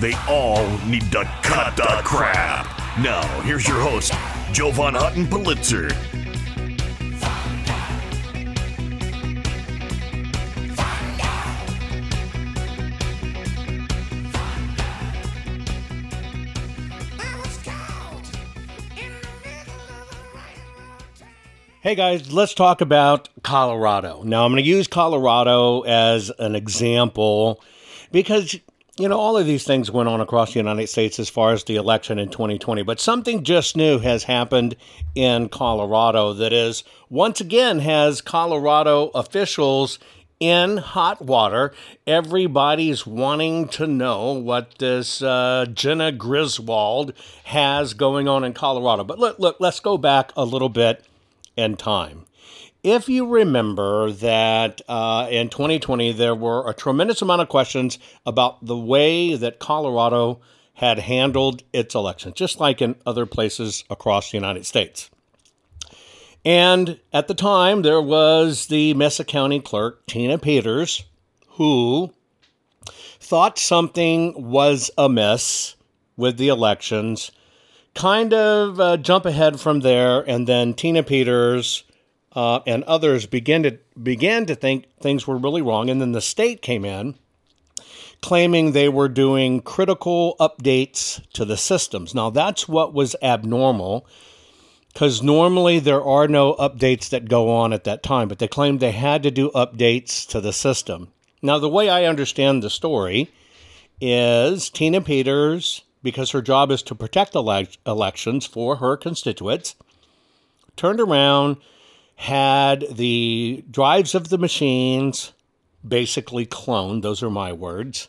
They all need to cut the crap. Now, here's your host, Jovan Hutton Pulitzer. Hey guys, let's talk about Colorado. Now, I'm going to use Colorado as an example because, you know, all of these things went on across the United States as far as the election in 2020, but something just new has happened in Colorado that is, once again, has Colorado officials in hot water. Everybody's wanting to know what this uh, Jena Griswold has going on in Colorado. But look, look, let's go back a little bit and time. If you remember that uh, in 2020, there were a tremendous amount of questions about the way that Colorado had handled its elections, just like in other places across the United States. And at the time, there was the Mesa County clerk, Tina Peters, who thought something was amiss with the elections kind of uh, jump ahead from there, and then Tina Peters uh, and others began to began to think things were really wrong, and then the state came in, claiming they were doing critical updates to the systems. Now that's what was abnormal. Because normally there are no updates that go on at that time, but they claimed they had to do updates to the system. Now, the way I understand the story is Tina Peters because her job is to protect ele- elections for her constituents, turned around, had the drives of the machines basically cloned. Those are my words.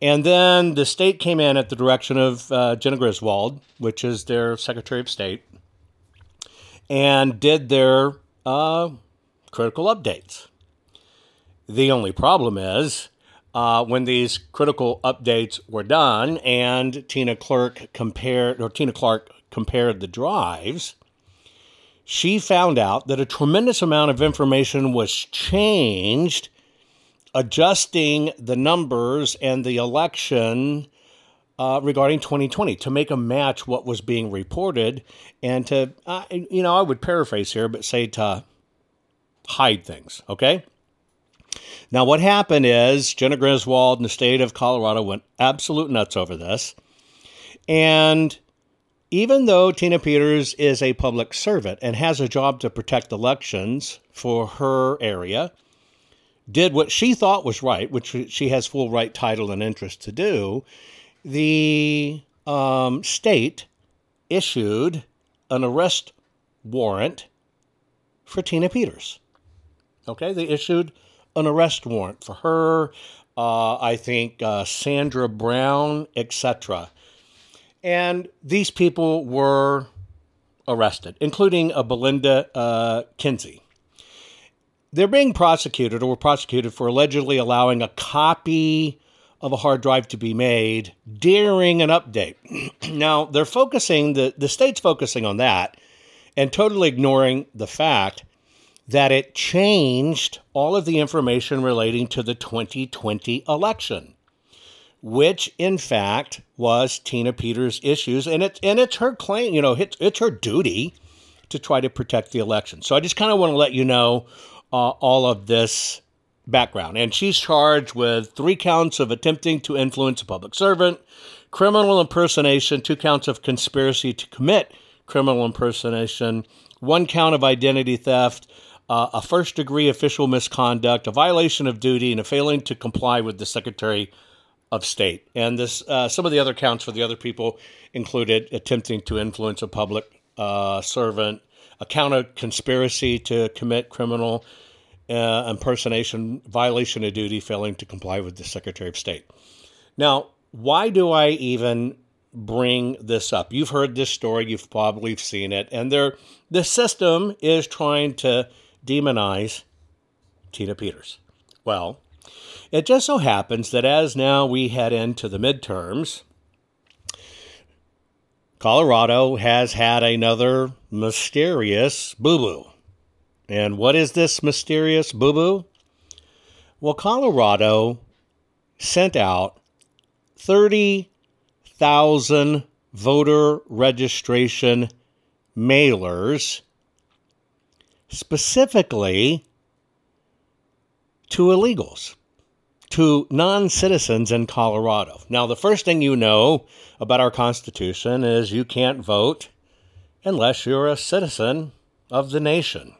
And then the state came in at the direction of uh, Jena Griswold, which is their Secretary of State, and did their uh, critical updates. The only problem is uh, when these critical updates were done and Tina Clark compared or Tina Clark compared the drives, she found out that a tremendous amount of information was changed, adjusting the numbers and the election uh, regarding 2020 to make a match what was being reported and to, uh, you know, I would paraphrase here, but say to hide things, okay? Now, what happened is Jena Griswold and the state of Colorado went absolute nuts over this. And even though Tina Peters is a public servant and has a job to protect elections for her area, did what she thought was right, which she has full right, title, and interest to do, the um, state issued an arrest warrant for Tina Peters. Okay, they issued an arrest warrant for her, uh, I think uh, Sandra Brown, etc. And these people were arrested, including a Belinda uh, Kinsey. They're being prosecuted or were prosecuted for allegedly allowing a copy of a hard drive to be made during an update. now, they're focusing, the, the state's focusing on that and totally ignoring the fact that it changed all of the information relating to the 2020 election, which in fact was Tina Peters' issues. And, it, and it's her claim, you know, it's, it's her duty to try to protect the election. So I just kind of want to let you know uh, all of this background. And she's charged with three counts of attempting to influence a public servant, criminal impersonation, two counts of conspiracy to commit criminal impersonation, one count of identity theft, uh, a first degree official misconduct, a violation of duty, and a failing to comply with the Secretary of State. And this, uh, some of the other counts for the other people included attempting to influence a public uh, servant, a count of conspiracy to commit criminal uh, impersonation, violation of duty, failing to comply with the Secretary of State. Now, why do I even bring this up? You've heard this story, you've probably seen it, and they the system is trying to demonize Tina Peters. Well, it just so happens that as now we head into the midterms, Colorado has had another mysterious boo boo. And what is this mysterious boo boo? Well, Colorado sent out 30,000 voter registration mailers specifically to illegals, to non citizens in Colorado. Now, the first thing you know about our Constitution is you can't vote unless you're a citizen of the nation.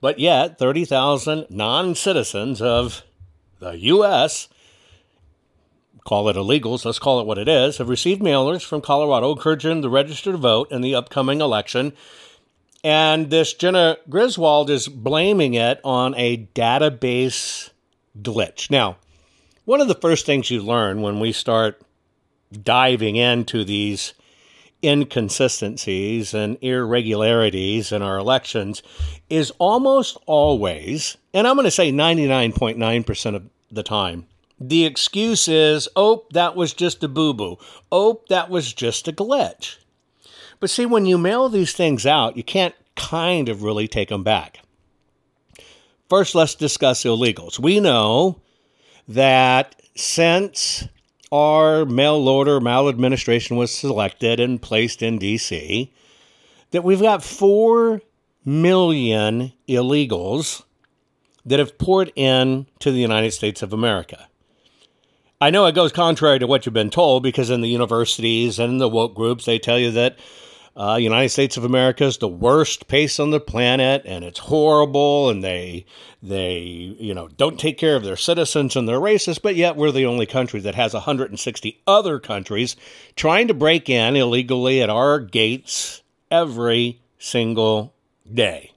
But yet, 30,000 non citizens of the U.S., call it illegals, let's call it what it is, have received mailers from Colorado encouraging the register to vote in the upcoming election. And this Jena Griswold is blaming it on a database glitch. Now, one of the first things you learn when we start diving into these inconsistencies and irregularities in our elections is almost always, and I'm going to say 99.9% of the time, the excuse is, oh, that was just a boo boo. Oh, that was just a glitch. But see, when you mail these things out, you can't kind of really take them back. First, let's discuss illegals. We know that since our mail order maladministration was selected and placed in DC, that we've got 4 million illegals that have poured in to the United States of America. I know it goes contrary to what you've been told because in the universities and in the woke groups, they tell you that uh, United States of America is the worst place on the planet, and it's horrible, and they they you know don't take care of their citizens and they're racist. But yet we're the only country that has 160 other countries trying to break in illegally at our gates every single day.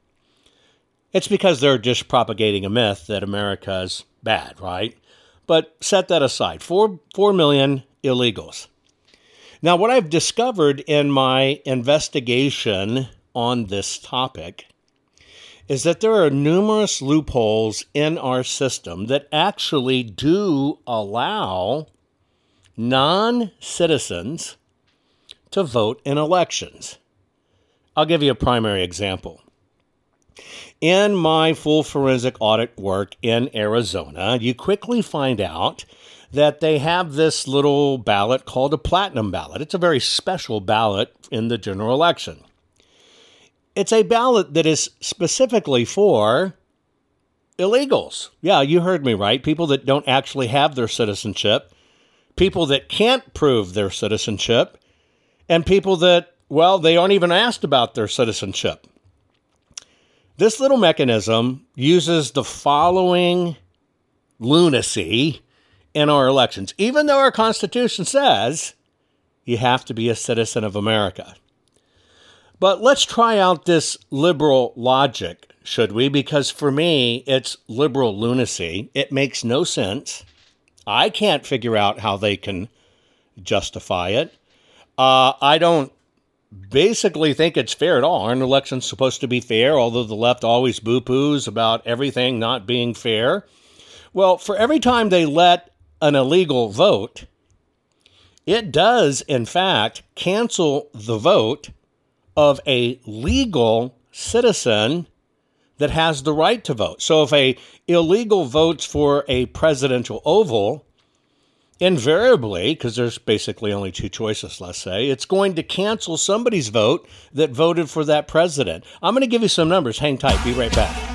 It's because they're just propagating a myth that America is bad, right? But set that aside. Four four million illegals. Now, what I've discovered in my investigation on this topic is that there are numerous loopholes in our system that actually do allow non citizens to vote in elections. I'll give you a primary example. In my full forensic audit work in Arizona, you quickly find out that they have this little ballot called a platinum ballot. It's a very special ballot in the general election. It's a ballot that is specifically for illegals. Yeah, you heard me right. People that don't actually have their citizenship, people that can't prove their citizenship, and people that, well, they aren't even asked about their citizenship. This little mechanism uses the following lunacy in our elections, even though our Constitution says you have to be a citizen of America. But let's try out this liberal logic, should we? Because for me, it's liberal lunacy. It makes no sense. I can't figure out how they can justify it. Uh, I don't basically think it's fair at all. Aren't elections supposed to be fair, although the left always boo poos about everything not being fair? Well, for every time they let an illegal vote, it does, in fact, cancel the vote of a legal citizen that has the right to vote. So if a illegal votes for a presidential oval, invariably, because there's basically only two choices, let's say, it's going to cancel somebody's vote that voted for that president. I'm going to give you some numbers. Hang tight. Be right back.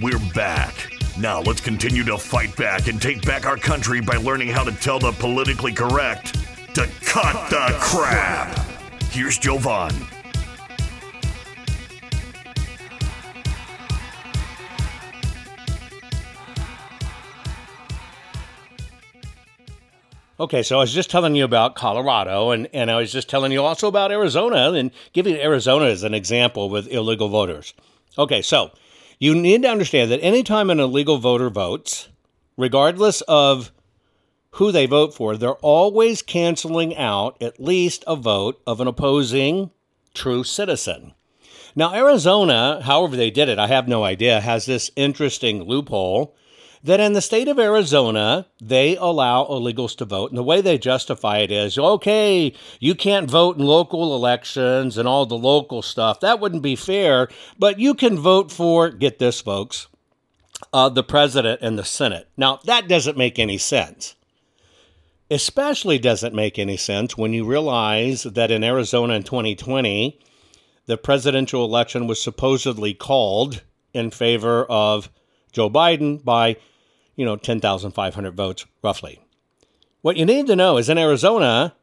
We're back. Now let's continue to fight back and take back our country by learning how to tell the politically correct to cut, cut the crap. crap. Here's Jovan. Okay, so I was just telling you about Colorado, and, and I was just telling you also about Arizona, and giving Arizona as an example with illegal voters. Okay, so you need to understand that anytime an illegal voter votes, regardless of who they vote for, they're always canceling out at least a vote of an opposing true citizen. Now, Arizona, however they did it, I have no idea, has this interesting loophole that in the state of Arizona, they allow illegals to vote. And the way they justify it is okay, you can't vote in local elections and all the local stuff. That wouldn't be fair, but you can vote for, get this, folks, uh, the president and the Senate. Now, that doesn't make any sense. Especially doesn't make any sense when you realize that in Arizona in 2020, the presidential election was supposedly called in favor of Joe Biden by, you know, 10,500 votes roughly. What you need to know is in Arizona,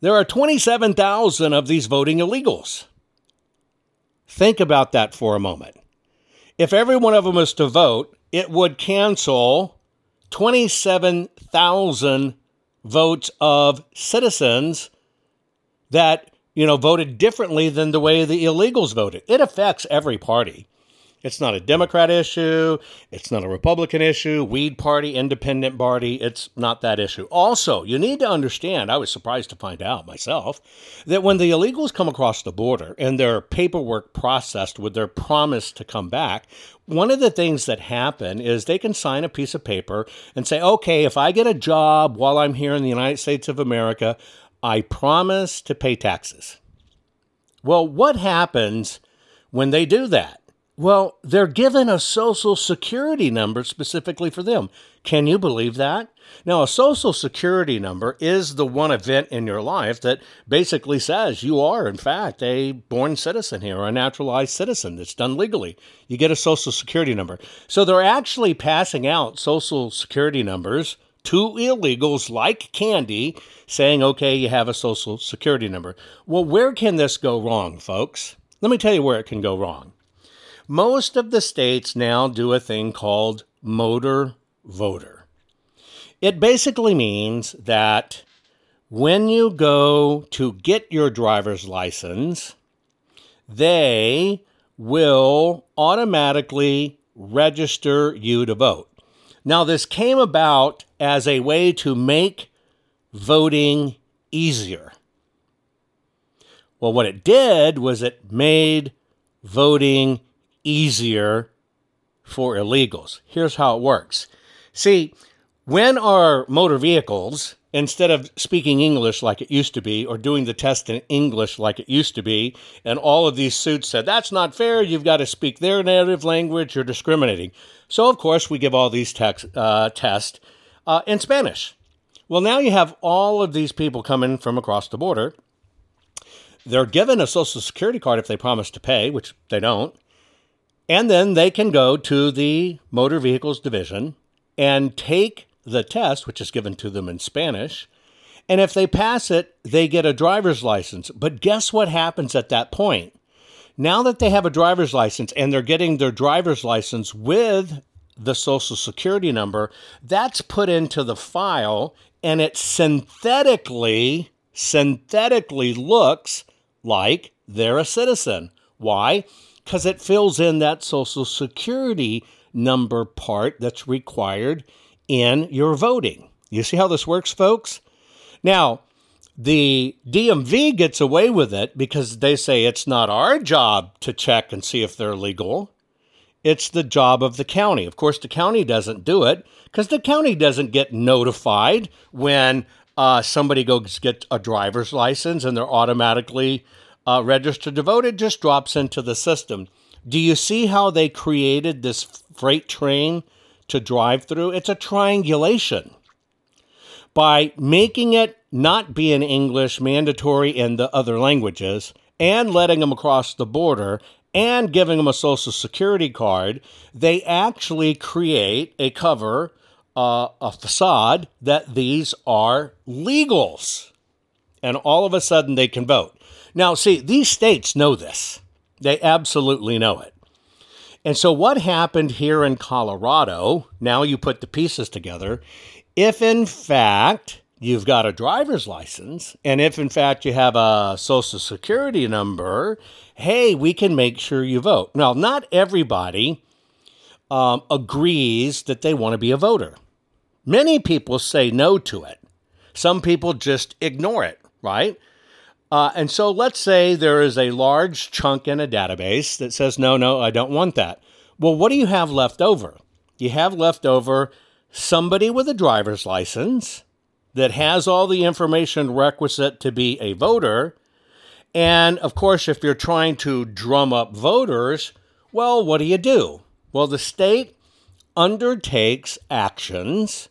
there are 27,000 of these voting illegals. Think about that for a moment. If every one of them was to vote, it would cancel 27,000 votes of citizens that, you know, voted differently than the way the illegals voted. It affects every party. It's not a Democrat issue. It's not a Republican issue, Weed Party, Independent Party. It's not that issue. Also, you need to understand, I was surprised to find out myself, that when the illegals come across the border and their paperwork processed with their promise to come back, one of the things that happen is they can sign a piece of paper and say, okay, if I get a job while I'm here in the United States of America, I promise to pay taxes. Well, what happens when they do that? Well, they're given a social security number specifically for them. Can you believe that? Now, a social security number is the one event in your life that basically says you are, in fact, a born citizen here, or a naturalized citizen that's done legally. You get a social security number. So they're actually passing out social security numbers to illegals like candy, saying, okay, you have a social security number. Well, where can this go wrong, folks? Let me tell you where it can go wrong. Most of the states now do a thing called motor voter. It basically means that when you go to get your driver's license, they will automatically register you to vote. Now, this came about as a way to make voting easier. Well, what it did was it made voting easier for illegals. Here's how it works. See, when our motor vehicles, instead of speaking English like it used to be, or doing the test in English like it used to be, and all of these suits said, that's not fair, you've got to speak their native language, you're discriminating. So, of course, we give all these uh, tests uh, in Spanish. Well, now you have all of these people coming from across the border. They're given a Social Security card if they promise to pay, which they don't. And then they can go to the Motor Vehicles Division and take the test, which is given to them in Spanish. And if they pass it, they get a driver's license. But guess what happens at that point? Now that they have a driver's license and they're getting their driver's license with the social security number, that's put into the file and it synthetically synthetically looks like they're a citizen. Why? Because it fills in that social security number part that's required in your voting. You see how this works, folks? Now, the DMV gets away with it because they say it's not our job to check and see if they're legal. It's the job of the county. Of course, the county doesn't do it because the county doesn't get notified when uh, somebody goes get a driver's license and they're automatically uh, vote, it just drops into the system. Do you see how they created this freight train to drive through? It's a triangulation. By making it not be in English, mandatory in the other languages, and letting them across the border and giving them a social security card, they actually create a cover, uh, a facade that these are legals. And all of a sudden they can vote. Now, see, these states know this. They absolutely know it. And so, what happened here in Colorado, now you put the pieces together, if in fact you've got a driver's license, and if in fact you have a social security number, hey, we can make sure you vote. Now, not everybody um, agrees that they want to be a voter. Many people say no to it. Some people just ignore it, right? Uh, and so let's say there is a large chunk in a database that says, no, no, I don't want that. Well, what do you have left over? You have left over somebody with a driver's license that has all the information requisite to be a voter. And of course, if you're trying to drum up voters, well, what do you do? Well, the state undertakes actions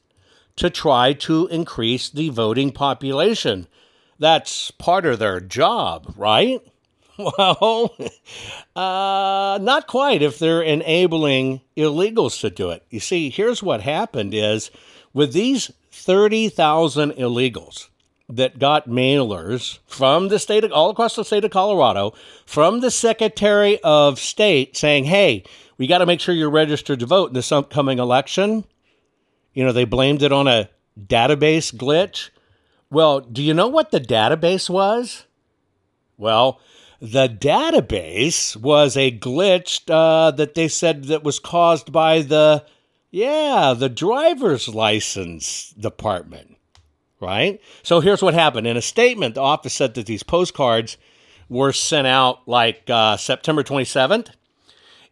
to try to increase the voting population that's part of their job, right? Well, uh, not quite if they're enabling illegals to do it. You see, here's what happened is with these 30,000 illegals that got mailers from the state of, all across the state of Colorado from the Secretary of State saying, "Hey, we got to make sure you're registered to vote in this upcoming election." You know, they blamed it on a database glitch. Well, do you know what the database was? Well, the database was a glitch uh, that they said that was caused by the, yeah, the driver's license department, right? So here's what happened. In a statement, the office said that these postcards were sent out like uh, September 27th,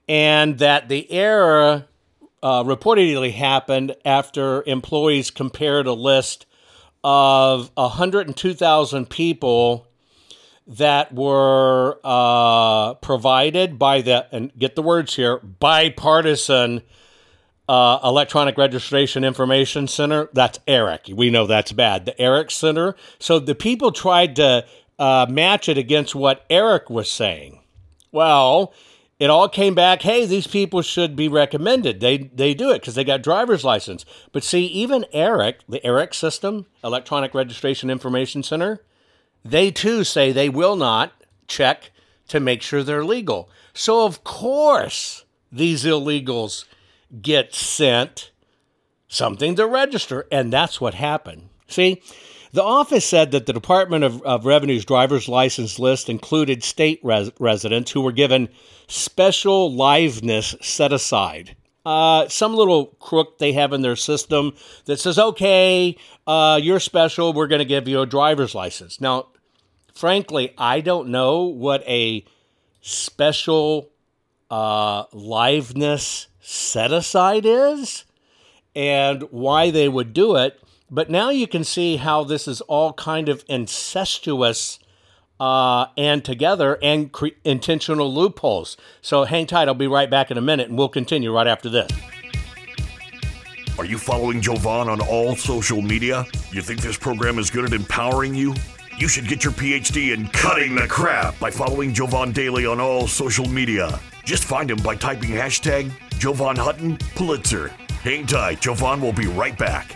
and that the error uh, reportedly happened after employees compared a list of 102,000 people that were uh, provided by the, and get the words here, bipartisan uh, Electronic Registration Information Center. That's ERIC. We know that's bad. The ERIC Center. So the people tried to uh, match it against what ERIC was saying. Well, it all came back hey these people should be recommended. They they do it because they got driver's license. But see even eric the eric system electronic registration information center they too say they will not check to make sure they're legal. So of course these illegals get sent something to register and that's what happened. See the office said that the Department of, of Revenue's driver's license list included state res- residents who were given special liveness set aside. Uh, some little crook they have in their system that says, okay, uh, you're special, we're going to give you a driver's license. Now, frankly, I don't know what a special uh, liveness set aside is and why they would do it. But now you can see how this is all kind of incestuous uh, and together and cre- intentional loopholes. So hang tight. I'll be right back in a minute and we'll continue right after this. Are you following Jovan on all social media? You think this program is good at empowering you? You should get your PhD in cutting the crap by following Jovan Daily on all social media. Just find him by typing hashtag Jovan Hutton Pulitzer. Hang tight, Jovan will be right back.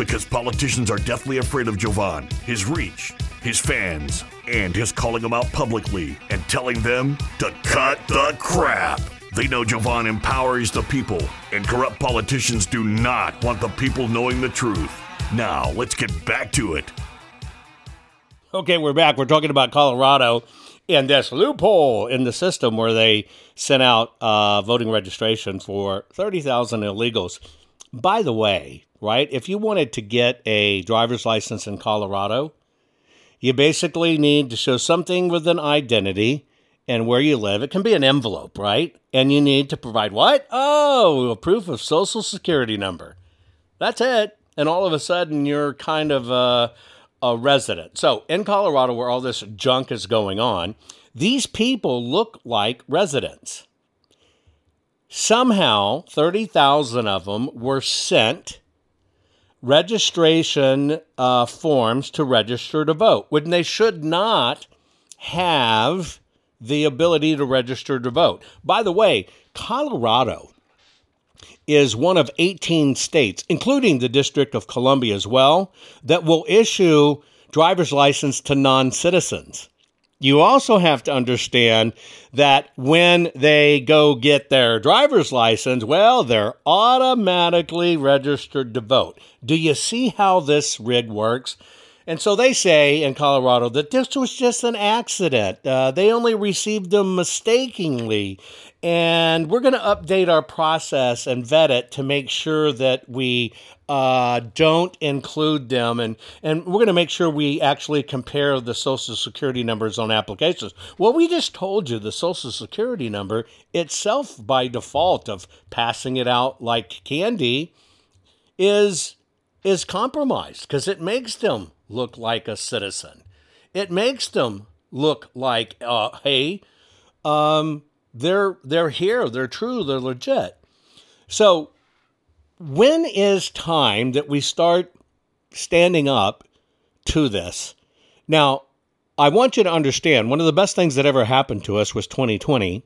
Because politicians are deathly afraid of Jovan, his reach, his fans, and his calling them out publicly and telling them to cut the crap. They know Jovan empowers the people, and corrupt politicians do not want the people knowing the truth. Now, let's get back to it. Okay, we're back. We're talking about Colorado and this loophole in the system where they sent out uh, voting registration for 30,000 illegals. By the way, right, if you wanted to get a driver's license in Colorado, you basically need to show something with an identity and where you live. It can be an envelope, right? And you need to provide what? Oh, a proof of social security number. That's it. And all of a sudden, you're kind of uh, a resident. So in Colorado, where all this junk is going on, these people look like residents. Somehow, 30,000 of them were sent registration uh, forms to register to vote when they should not have the ability to register to vote. By the way, Colorado is one of 18 states, including the District of Columbia as well, that will issue driver's license to non citizens. You also have to understand that when they go get their driver's license, well, they're automatically registered to vote. Do you see how this rig works? And so they say in Colorado that this was just an accident. Uh, they only received them mistakenly. And we're going to update our process and vet it to make sure that we uh, don't include them. And, and we're going to make sure we actually compare the Social Security numbers on applications. Well, we just told you the Social Security number itself, by default of passing it out like candy, is, is compromised because it makes them look like a citizen. It makes them look like, uh, hey, um, they're they're here, they're true, they're legit. So when is time that we start standing up to this? Now, I want you to understand one of the best things that ever happened to us was 2020.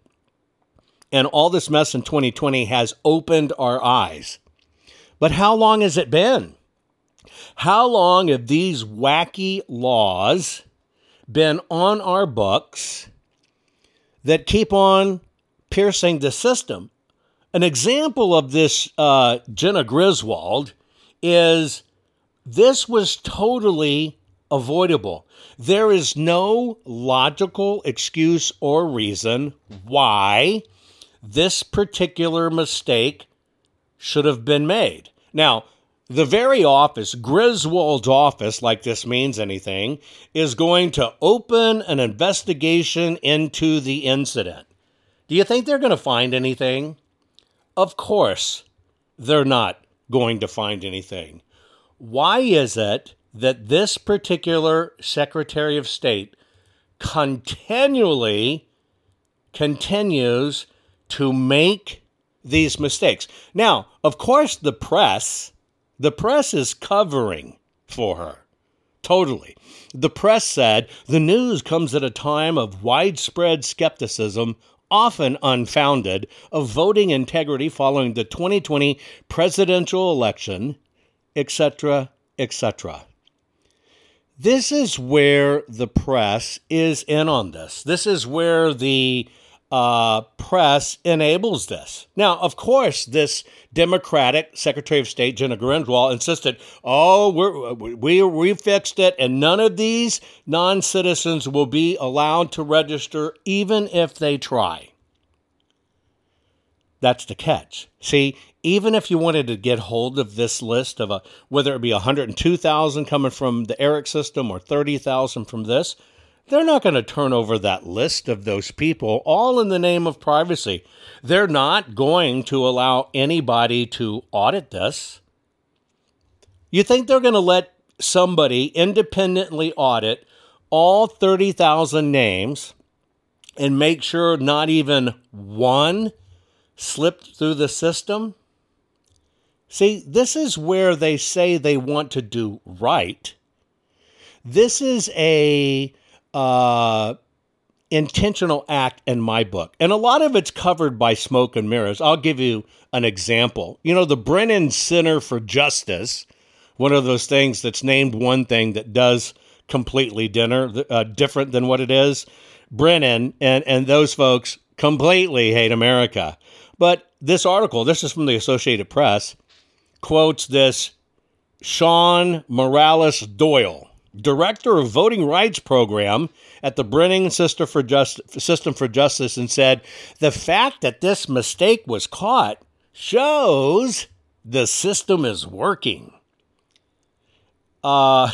And all this mess in 2020 has opened our eyes. But how long has it been? How long have these wacky laws been on our books that keep on piercing the system. An example of this, uh, Jena Griswold, is this was totally avoidable. There is no logical excuse or reason why this particular mistake should have been made. Now, the very office, Griswold's office, like this means anything, is going to open an investigation into the incident. Do you think they're going to find anything? Of course, they're not going to find anything. Why is it that this particular Secretary of State continually continues to make these mistakes? Now, of course, the press The press is covering for her. Totally. The press said the news comes at a time of widespread skepticism, often unfounded, of voting integrity following the 2020 presidential election, etc., etc. This is where the press is in on this. This is where the uh, press enables this. Now, of course, this Democratic Secretary of State, Jena Griswold, insisted, oh, we're, we, we fixed it, and none of these non citizens will be allowed to register even if they try. That's the catch. See, even if you wanted to get hold of this list of a, whether it be 102,000 coming from the ERIC system or 30,000 from this, they're not going to turn over that list of those people, all in the name of privacy. They're not going to allow anybody to audit this. You think they're going to let somebody independently audit all 30,000 names and make sure not even one slipped through the system? See, this is where they say they want to do right. This is a uh, intentional act in my book. And a lot of it's covered by smoke and mirrors. I'll give you an example. You know, the Brennan Center for Justice, one of those things that's named one thing that does completely dinner, uh, different than what it is. Brennan and, and those folks completely hate America. But this article, this is from the Associated Press, quotes this Sean Morales Doyle director of voting rights program at the Brennan System for, Just- System for Justice and said, The fact that this mistake was caught shows the system is working. Uh,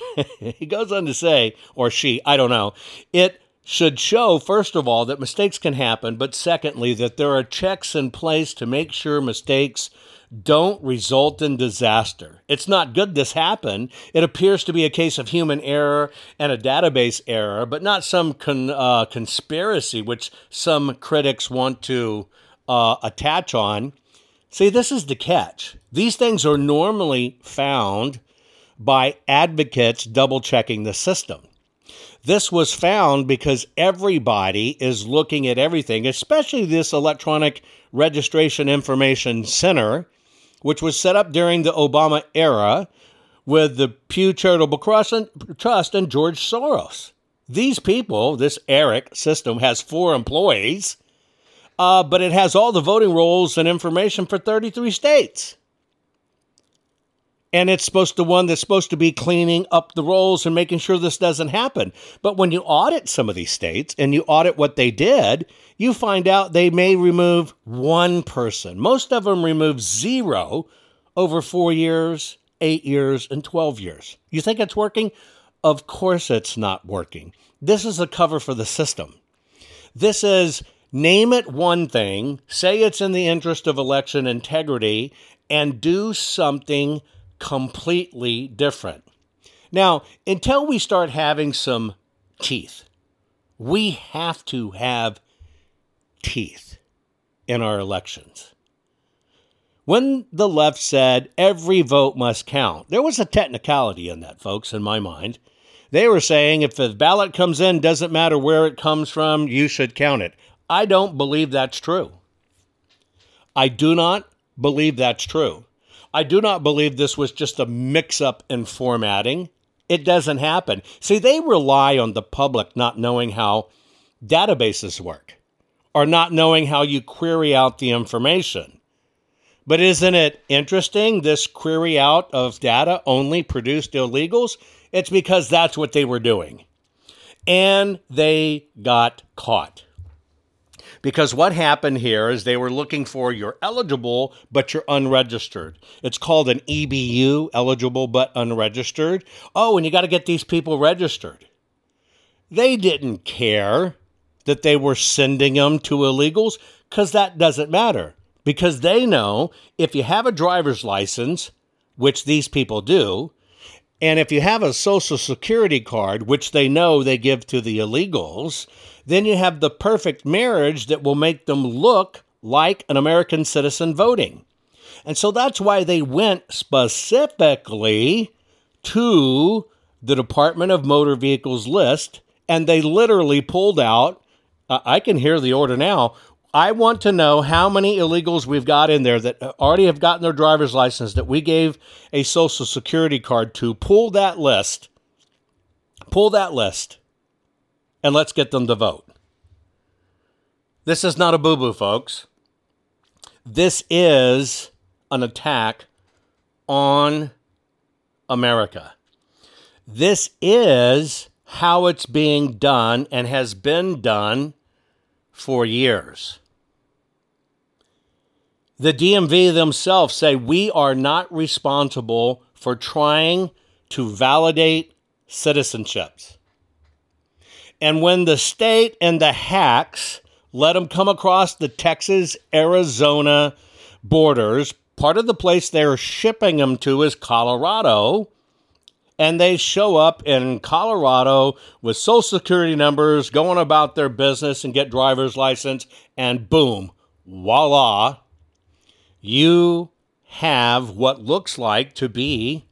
he goes on to say, or she, I don't know, it should show, first of all, that mistakes can happen, but secondly, that there are checks in place to make sure mistakes don't result in disaster. It's not good this happened. It appears to be a case of human error and a database error, but not some con, uh, conspiracy which some critics want to uh, attach on. See, this is the catch. These things are normally found by advocates double checking the system. This was found because everybody is looking at everything, especially this electronic registration information center which was set up during the Obama era with the Pew Charitable Trust and George Soros. These people, this ERIC system has four employees, uh, but it has all the voting rolls and information for 33 states and it's supposed to one that's supposed to be cleaning up the rolls and making sure this doesn't happen. But when you audit some of these states and you audit what they did, you find out they may remove one person. Most of them remove zero over 4 years, 8 years and 12 years. You think it's working? Of course it's not working. This is a cover for the system. This is name it one thing, say it's in the interest of election integrity and do something completely different. Now, until we start having some teeth, we have to have teeth in our elections. When the left said every vote must count, there was a technicality in that, folks, in my mind. They were saying if the ballot comes in, doesn't matter where it comes from, you should count it. I don't believe that's true. I do not believe that's true. I do not believe this was just a mix up in formatting. It doesn't happen. See, they rely on the public not knowing how databases work or not knowing how you query out the information. But isn't it interesting? This query out of data only produced illegals? It's because that's what they were doing. And they got caught. Because what happened here is they were looking for you're eligible, but you're unregistered. It's called an EBU, eligible but unregistered. Oh, and you got to get these people registered. They didn't care that they were sending them to illegals because that doesn't matter. Because they know if you have a driver's license, which these people do, and if you have a social security card, which they know they give to the illegals, then you have the perfect marriage that will make them look like an American citizen voting. And so that's why they went specifically to the Department of Motor Vehicles list and they literally pulled out. Uh, I can hear the order now. I want to know how many illegals we've got in there that already have gotten their driver's license that we gave a social security card to. Pull that list. Pull that list. And let's get them to vote. This is not a boo boo, folks. This is an attack on America. This is how it's being done and has been done for years. The DMV themselves say we are not responsible for trying to validate citizenships. And when the state and the hacks let them come across the Texas Arizona borders, part of the place they're shipping them to is Colorado. And they show up in Colorado with social security numbers, going about their business and get driver's license, and boom, voila, you have what looks like to be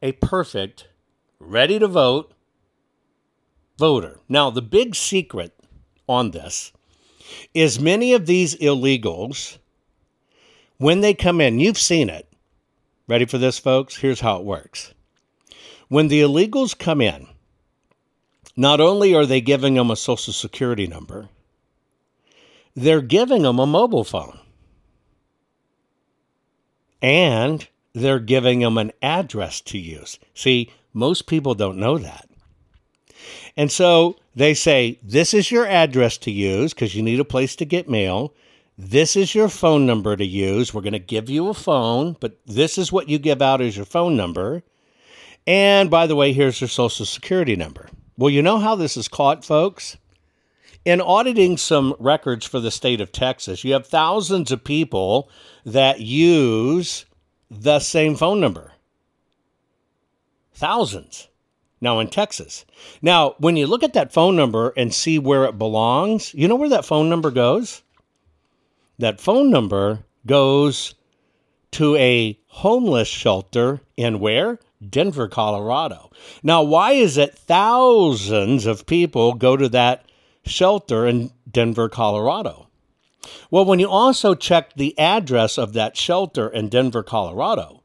a perfect, ready to vote voter. Now, the big secret on this is many of these illegals, when they come in, you've seen it, Ready for this, folks? Here's how it works. When the illegals come in, not only are they giving them a social security number, they're giving them a mobile phone. And they're giving them an address to use. See, most people don't know that. And so they say, This is your address to use because you need a place to get mail. This is your phone number to use. We're going to give you a phone, but this is what you give out as your phone number. And by the way, here's your social security number. Well, you know how this is caught, folks? In auditing some records for the state of Texas, you have thousands of people that use the same phone number. Thousands. Now in Texas. Now, when you look at that phone number and see where it belongs, you know where that phone number goes? that phone number goes to a homeless shelter in where? Denver, Colorado. Now, why is it thousands of people go to that shelter in Denver, Colorado? Well, when you also check the address of that shelter in Denver, Colorado,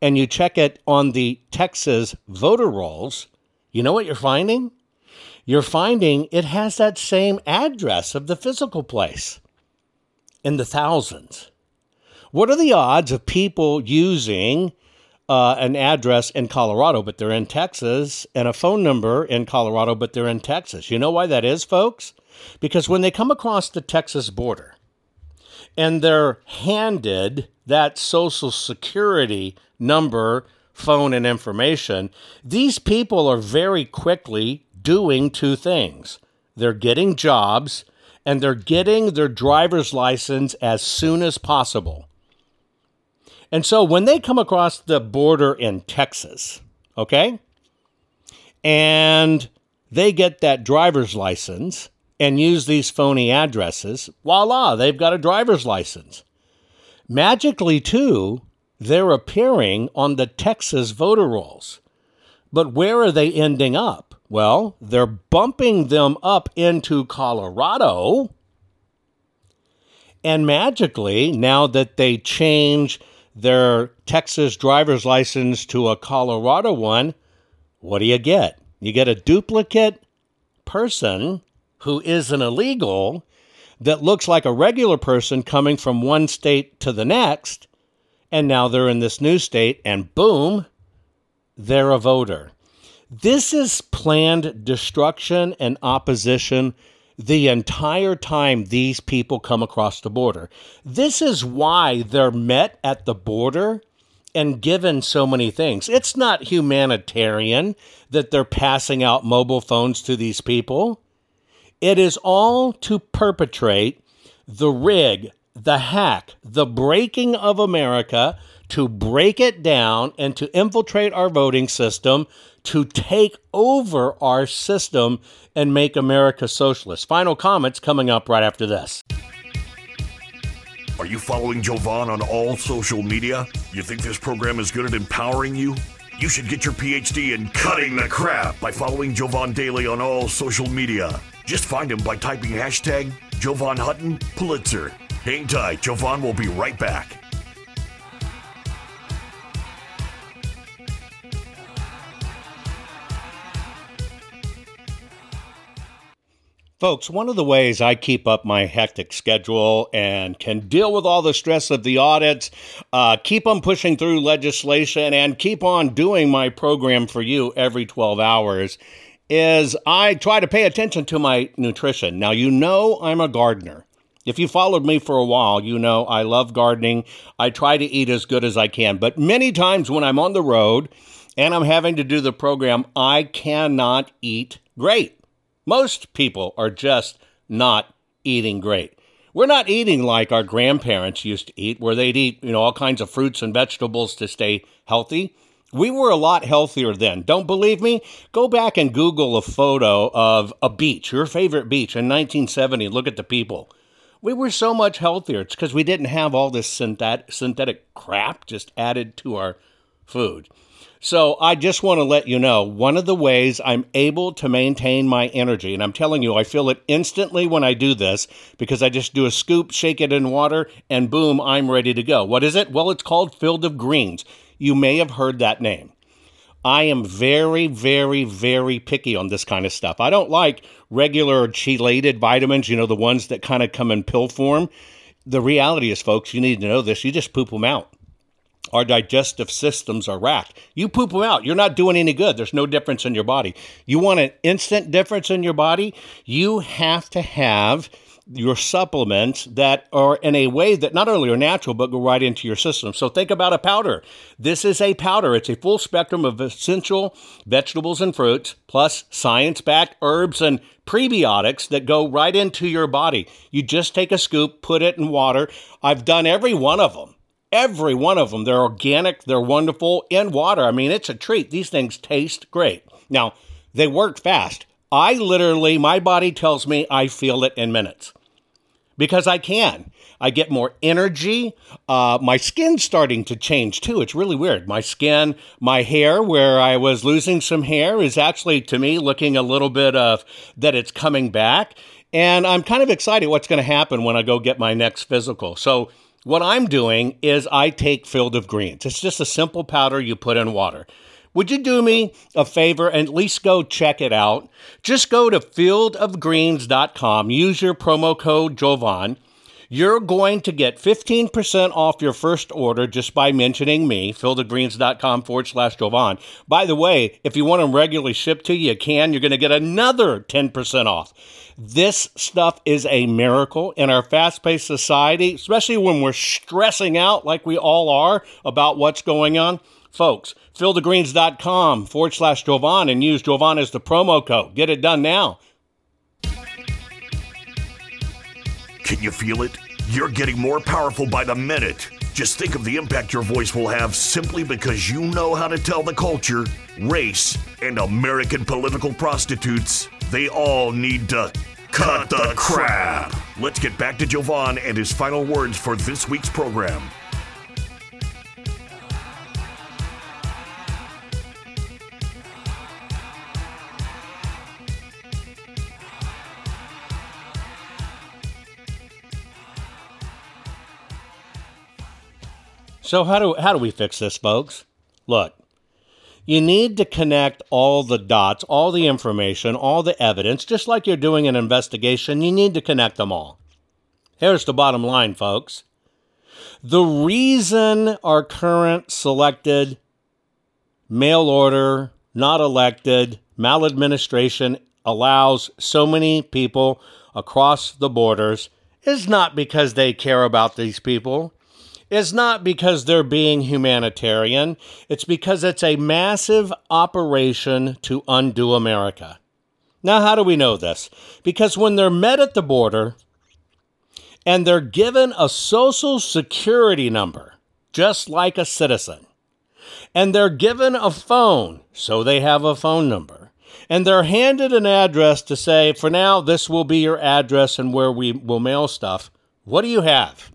and you check it on the Texas voter rolls, you know what you're finding? You're finding it has that same address of the physical place in the thousands. What are the odds of people using uh, an address in Colorado, but they're in Texas, and a phone number in Colorado, but they're in Texas? You know why that is, folks? Because when they come across the Texas border and they're handed that social security number, phone, and information, these people are very quickly doing two things. They're getting jobs and they're getting their driver's license as soon as possible. And so when they come across the border in Texas, okay, and they get that driver's license and use these phony addresses, voila, they've got a driver's license. Magically, too, they're appearing on the Texas voter rolls. But where are they ending up? Well, they're bumping them up into Colorado. And magically, now that they change their Texas driver's license to a Colorado one, what do you get? You get a duplicate person who is an illegal that looks like a regular person coming from one state to the next. And now they're in this new state, and boom, they're a voter. This is planned destruction and opposition the entire time these people come across the border. This is why they're met at the border and given so many things. It's not humanitarian that they're passing out mobile phones to these people. It is all to perpetrate the rig, the hack, the breaking of America, to break it down and to infiltrate our voting system to take over our system and make America socialist. Final comments coming up right after this. Are you following Jovan on all social media? You think this program is good at empowering you? You should get your PhD in cutting the crap by following Jovan Daily on all social media. Just find him by typing hashtag Jovan Hutton Pulitzer. Hang tight, Jovan will be right back. Folks, one of the ways I keep up my hectic schedule and can deal with all the stress of the audits, uh, keep on pushing through legislation, and keep on doing my program for you every 12 hours is I try to pay attention to my nutrition. Now, you know I'm a gardener. If you followed me for a while, you know I love gardening. I try to eat as good as I can. But many times when I'm on the road and I'm having to do the program, I cannot eat great. Most people are just not eating great. We're not eating like our grandparents used to eat, where they'd eat, you know, all kinds of fruits and vegetables to stay healthy. We were a lot healthier then. Don't believe me? Go back and Google a photo of a beach, your favorite beach in 1970. Look at the people. We were so much healthier. It's because we didn't have all this synthetic, synthetic crap just added to our food. So I just want to let you know one of the ways I'm able to maintain my energy, and I'm telling you, I feel it instantly when I do this because I just do a scoop, shake it in water, and boom, I'm ready to go. What is it? Well, it's called Field of Greens. You may have heard that name. I am very, very, very picky on this kind of stuff. I don't like regular chelated vitamins, you know, the ones that kind of come in pill form. The reality is, folks, you need to know this. You just poop them out our digestive systems are racked. You poop them out. You're not doing any good. There's no difference in your body. You want an instant difference in your body? You have to have your supplements that are in a way that not only are natural but go right into your system. So think about a powder. This is a powder. It's a full spectrum of essential vegetables and fruits plus science-backed herbs and prebiotics that go right into your body. You just take a scoop, put it in water. I've done every one of them. Every one of them. They're organic, they're wonderful in water. I mean, it's a treat. These things taste great. Now, they work fast. I literally, my body tells me I feel it in minutes because I can. I get more energy. Uh, my skin's starting to change too. It's really weird. My skin, my hair, where I was losing some hair, is actually to me looking a little bit of that it's coming back. And I'm kind of excited what's going to happen when I go get my next physical. So, what I'm doing is I take Field of Greens. It's just a simple powder you put in water. Would you do me a favor and at least go check it out? Just go to fieldofgreens.com, use your promo code Jovan. You're going to get 15% off your first order just by mentioning me, fieldofgreens.com forward slash Jovan. By the way, if you want them regularly shipped to you, you can. You're going to get another 10% off. This stuff is a miracle in our fast paced society, especially when we're stressing out like we all are about what's going on. Folks, fieldofgreens.com forward slash Jovan and use Jovan as the promo code. Get it done now. Can you feel it? You're getting more powerful by the minute. Just think of the impact your voice will have simply because you know how to tell the culture, race, and American political prostitutes they all need to cut the crap. Let's get back to Jovan and his final words for this week's program. So how do how do we fix this, folks? Look, you need to connect all the dots, all the information, all the evidence, just like you're doing an investigation. You need to connect them all. Here's the bottom line, folks. The reason our current selected mail order, not elected, maladministration allows so many people across the borders is not because they care about these people is not because they're being humanitarian, it's because it's a massive operation to undo America. Now, how do we know this? Because when they're met at the border and they're given a social security number, just like a citizen, and they're given a phone, so they have a phone number, and they're handed an address to say, for now, this will be your address and where we will mail stuff, what do you have?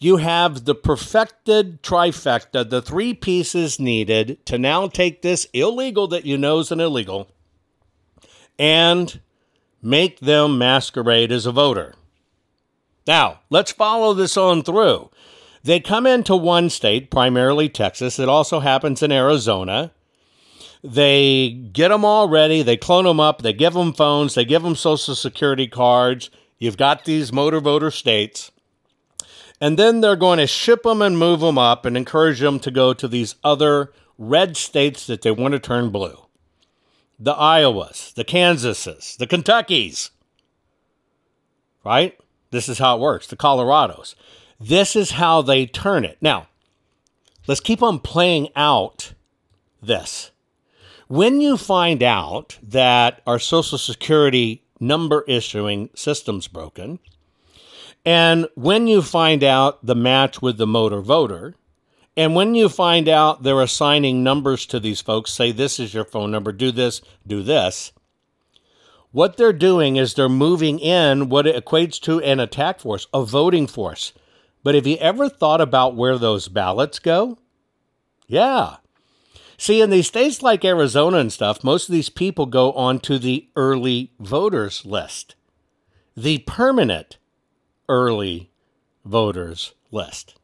You have the perfected trifecta, the three pieces needed to now take this illegal that you know is an illegal and make them masquerade as a voter. Now, let's follow this on through. They come into one state, primarily Texas. It also happens in Arizona. They get them all ready. They clone them up. They give them phones. They give them social security cards. You've got these motor voter states. And then they're going to ship them and move them up and encourage them to go to these other red states that they want to turn blue the Iowas, the Kansases, the Kentuckys. Right? This is how it works. The Colorados. This is how they turn it. Now, let's keep on playing out this. When you find out that our Social Security number issuing system's broken, and when you find out the match with the motor voter, and when you find out they're assigning numbers to these folks, say, this is your phone number, do this, do this, what they're doing is they're moving in what it equates to an attack force, a voting force. But have you ever thought about where those ballots go? Yeah. See, in these states like Arizona and stuff, most of these people go onto the early voters list, the permanent early voters list.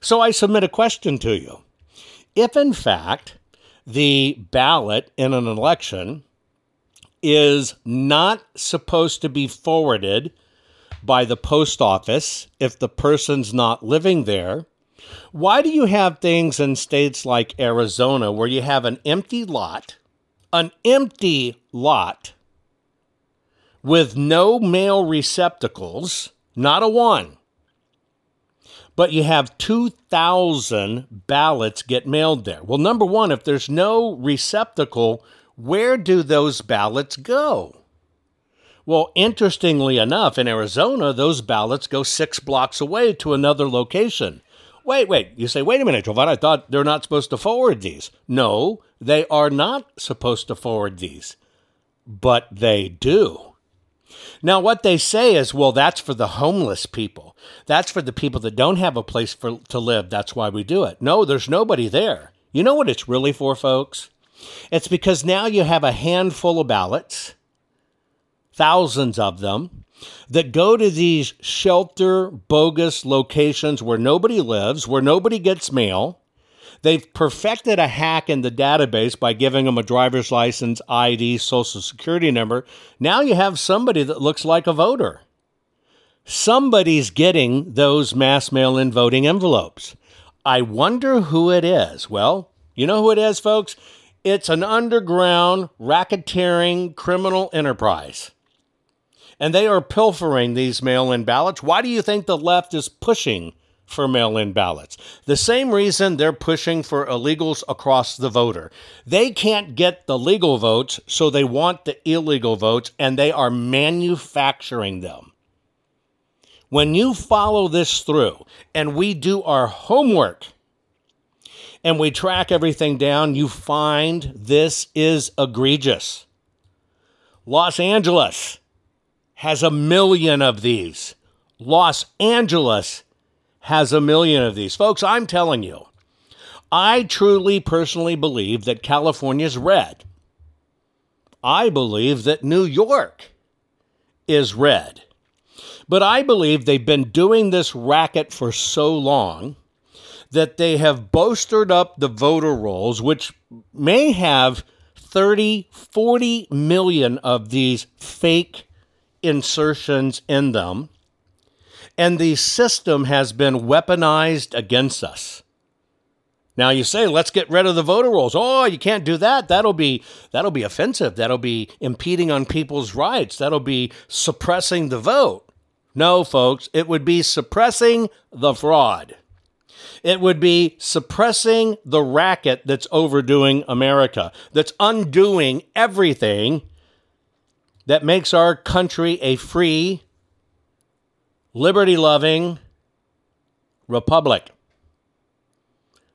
So I submit a question to you. If, in fact, the ballot in an election is not supposed to be forwarded by the post office if the person's not living there, why do you have things in states like Arizona where you have an empty lot, an empty lot with no mail receptacles, not a one, but you have 2,000 ballots get mailed there. Well, number one, if there's no receptacle, where do those ballots go? Well, interestingly enough, in Arizona, those ballots go six blocks away to another location. Wait, wait. You say, wait a minute, Jovan, I thought they're not supposed to forward these. No, they are not supposed to forward these, but they do. Now, what they say is, well, that's for the homeless people. That's for the people that don't have a place for, to live. That's why we do it. No, there's nobody there. You know what it's really for, folks? It's because now you have a handful of ballots, thousands of them, that go to these shelter bogus locations where nobody lives, where nobody gets mail They've perfected a hack in the database by giving them a driver's license, ID, social security number. Now you have somebody that looks like a voter. Somebody's getting those mass mail in voting envelopes. I wonder who it is. Well, you know who it is, folks? It's an underground racketeering criminal enterprise. And they are pilfering these mail in ballots. Why do you think the left is pushing for mail in ballots. The same reason they're pushing for illegals across the voter. They can't get the legal votes, so they want the illegal votes, and they are manufacturing them. When you follow this through and we do our homework and we track everything down, you find this is egregious. Los Angeles has a million of these. Los Angeles has a million of these. Folks, I'm telling you, I truly personally believe that California's red. I believe that New York is red. But I believe they've been doing this racket for so long that they have bolstered up the voter rolls, which may have 30, 40 million of these fake insertions in them and the system has been weaponized against us. Now you say, let's get rid of the voter rolls. Oh, you can't do that. That'll be that'll be offensive. That'll be impeding on people's rights. That'll be suppressing the vote. No, folks, it would be suppressing the fraud. It would be suppressing the racket that's overdoing America, that's undoing everything that makes our country a free, liberty loving republic.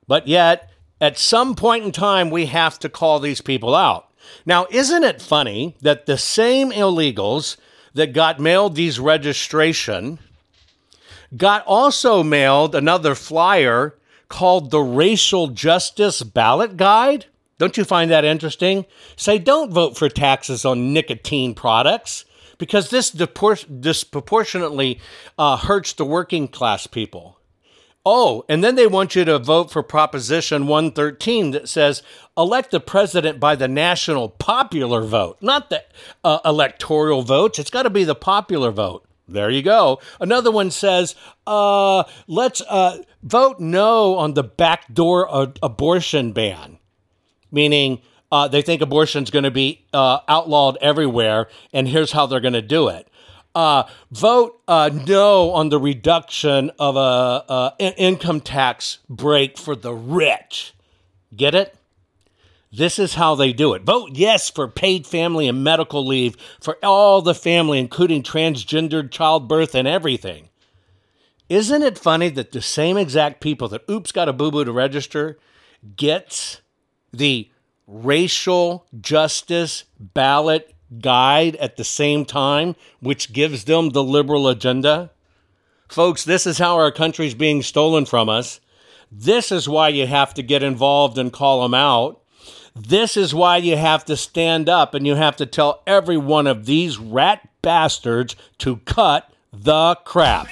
But yet, at some point in time, we have to call these people out. Now, isn't it funny that the same illegals that got mailed these registration got also mailed another flyer called the Racial Justice Ballot Guide. Don't you find that interesting? Say, don't vote for taxes on nicotine products because this disproportionately uh, hurts the working class people. Oh, and then they want you to vote for Proposition 113 that says elect the president by the national popular vote, not the uh, electoral votes. It's got to be the popular vote. There you go. Another one says, uh, let's uh, vote no on the backdoor abortion ban, meaning uh, they think abortion is going to be uh, outlawed everywhere, and here's how they're going to do it uh, vote uh, no on the reduction of a, a income tax break for the rich. Get it? This is how they do it. Vote yes for paid family and medical leave for all the family, including transgendered childbirth and everything. Isn't it funny that the same exact people that oops got a boo boo to register gets the racial justice ballot guide at the same time, which gives them the liberal agenda? Folks, this is how our country's being stolen from us. This is why you have to get involved and call them out. This is why you have to stand up and you have to tell every one of these rat bastards to cut the crap.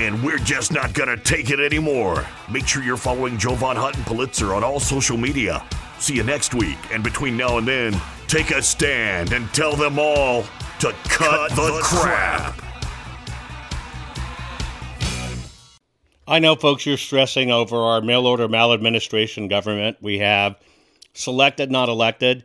And we're just not gonna take it anymore. Make sure you're following Jovan Hutton Pulitzer on all social media. See you next week, and between now and then, take a stand and tell them all to cut, cut the, the crap. crap. I know, folks, you're stressing over our mail order maladministration government. We have selected, not elected.